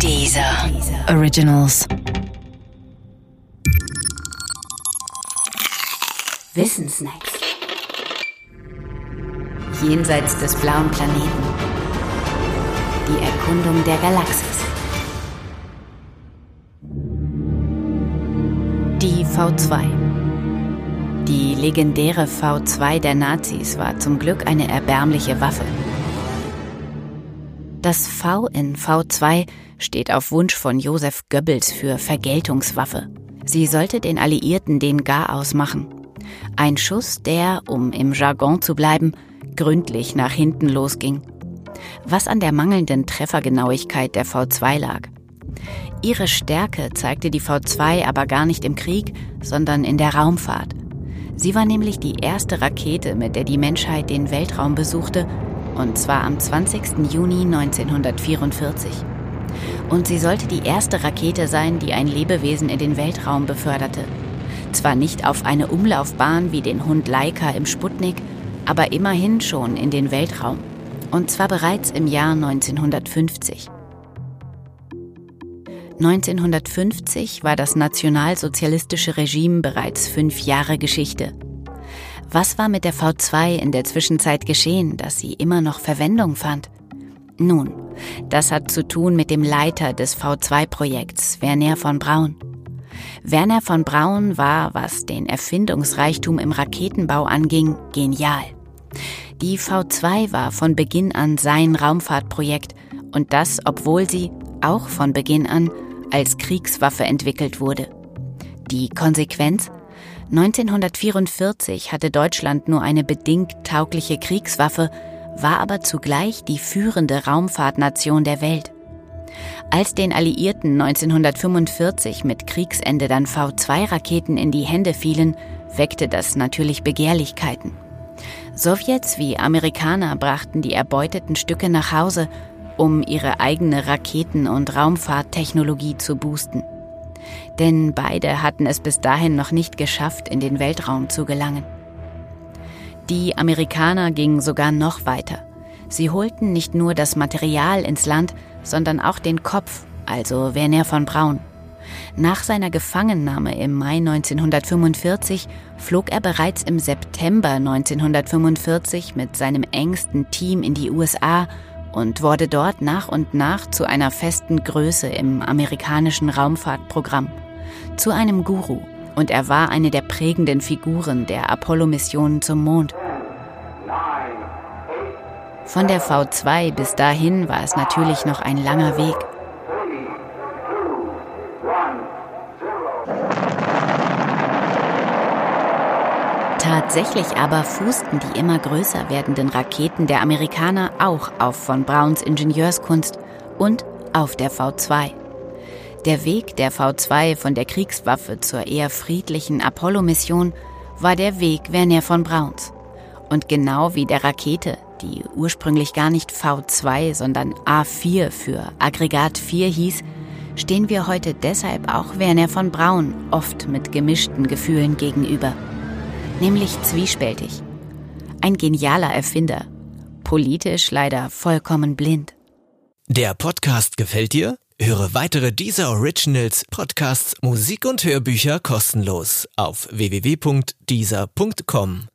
Dieser Originals. Wissensnacks. Jenseits des blauen Planeten. Die Erkundung der Galaxis. Die V2. Die legendäre V2 der Nazis war zum Glück eine erbärmliche Waffe. Das V in V2 steht auf Wunsch von Josef Goebbels für Vergeltungswaffe. Sie sollte den Alliierten den Garaus machen. Ein Schuss, der, um im Jargon zu bleiben, gründlich nach hinten losging. Was an der mangelnden Treffergenauigkeit der V2 lag. Ihre Stärke zeigte die V2 aber gar nicht im Krieg, sondern in der Raumfahrt. Sie war nämlich die erste Rakete, mit der die Menschheit den Weltraum besuchte und zwar am 20. Juni 1944. Und sie sollte die erste Rakete sein, die ein Lebewesen in den Weltraum beförderte. Zwar nicht auf eine Umlaufbahn wie den Hund Laika im Sputnik, aber immerhin schon in den Weltraum. Und zwar bereits im Jahr 1950. 1950 war das nationalsozialistische Regime bereits fünf Jahre Geschichte. Was war mit der V2 in der Zwischenzeit geschehen, dass sie immer noch Verwendung fand? Nun, das hat zu tun mit dem Leiter des V2-Projekts, Werner von Braun. Werner von Braun war, was den Erfindungsreichtum im Raketenbau anging, genial. Die V2 war von Beginn an sein Raumfahrtprojekt und das, obwohl sie auch von Beginn an als Kriegswaffe entwickelt wurde. Die Konsequenz? 1944 hatte Deutschland nur eine bedingt taugliche Kriegswaffe, war aber zugleich die führende Raumfahrtnation der Welt. Als den Alliierten 1945 mit Kriegsende dann V2-Raketen in die Hände fielen, weckte das natürlich Begehrlichkeiten. Sowjets wie Amerikaner brachten die erbeuteten Stücke nach Hause, um ihre eigene Raketen- und Raumfahrttechnologie zu boosten denn beide hatten es bis dahin noch nicht geschafft, in den Weltraum zu gelangen. Die Amerikaner gingen sogar noch weiter. Sie holten nicht nur das Material ins Land, sondern auch den Kopf, also Werner von Braun. Nach seiner Gefangennahme im Mai 1945 flog er bereits im September 1945 mit seinem engsten Team in die USA und wurde dort nach und nach zu einer festen Größe im amerikanischen Raumfahrtprogramm zu einem Guru und er war eine der prägenden Figuren der Apollo-Missionen zum Mond. Von der V2 bis dahin war es natürlich noch ein langer Weg. Tatsächlich aber fußten die immer größer werdenden Raketen der Amerikaner auch auf von Brauns Ingenieurskunst und auf der V2. Der Weg der V2 von der Kriegswaffe zur eher friedlichen Apollo-Mission war der Weg Werner von Brauns. Und genau wie der Rakete, die ursprünglich gar nicht V2, sondern A4 für Aggregat 4 hieß, stehen wir heute deshalb auch Werner von Braun oft mit gemischten Gefühlen gegenüber. Nämlich zwiespältig. Ein genialer Erfinder, politisch leider vollkommen blind. Der Podcast gefällt dir? Höre weitere dieser Originals, Podcasts, Musik und Hörbücher kostenlos auf www.dieser.com.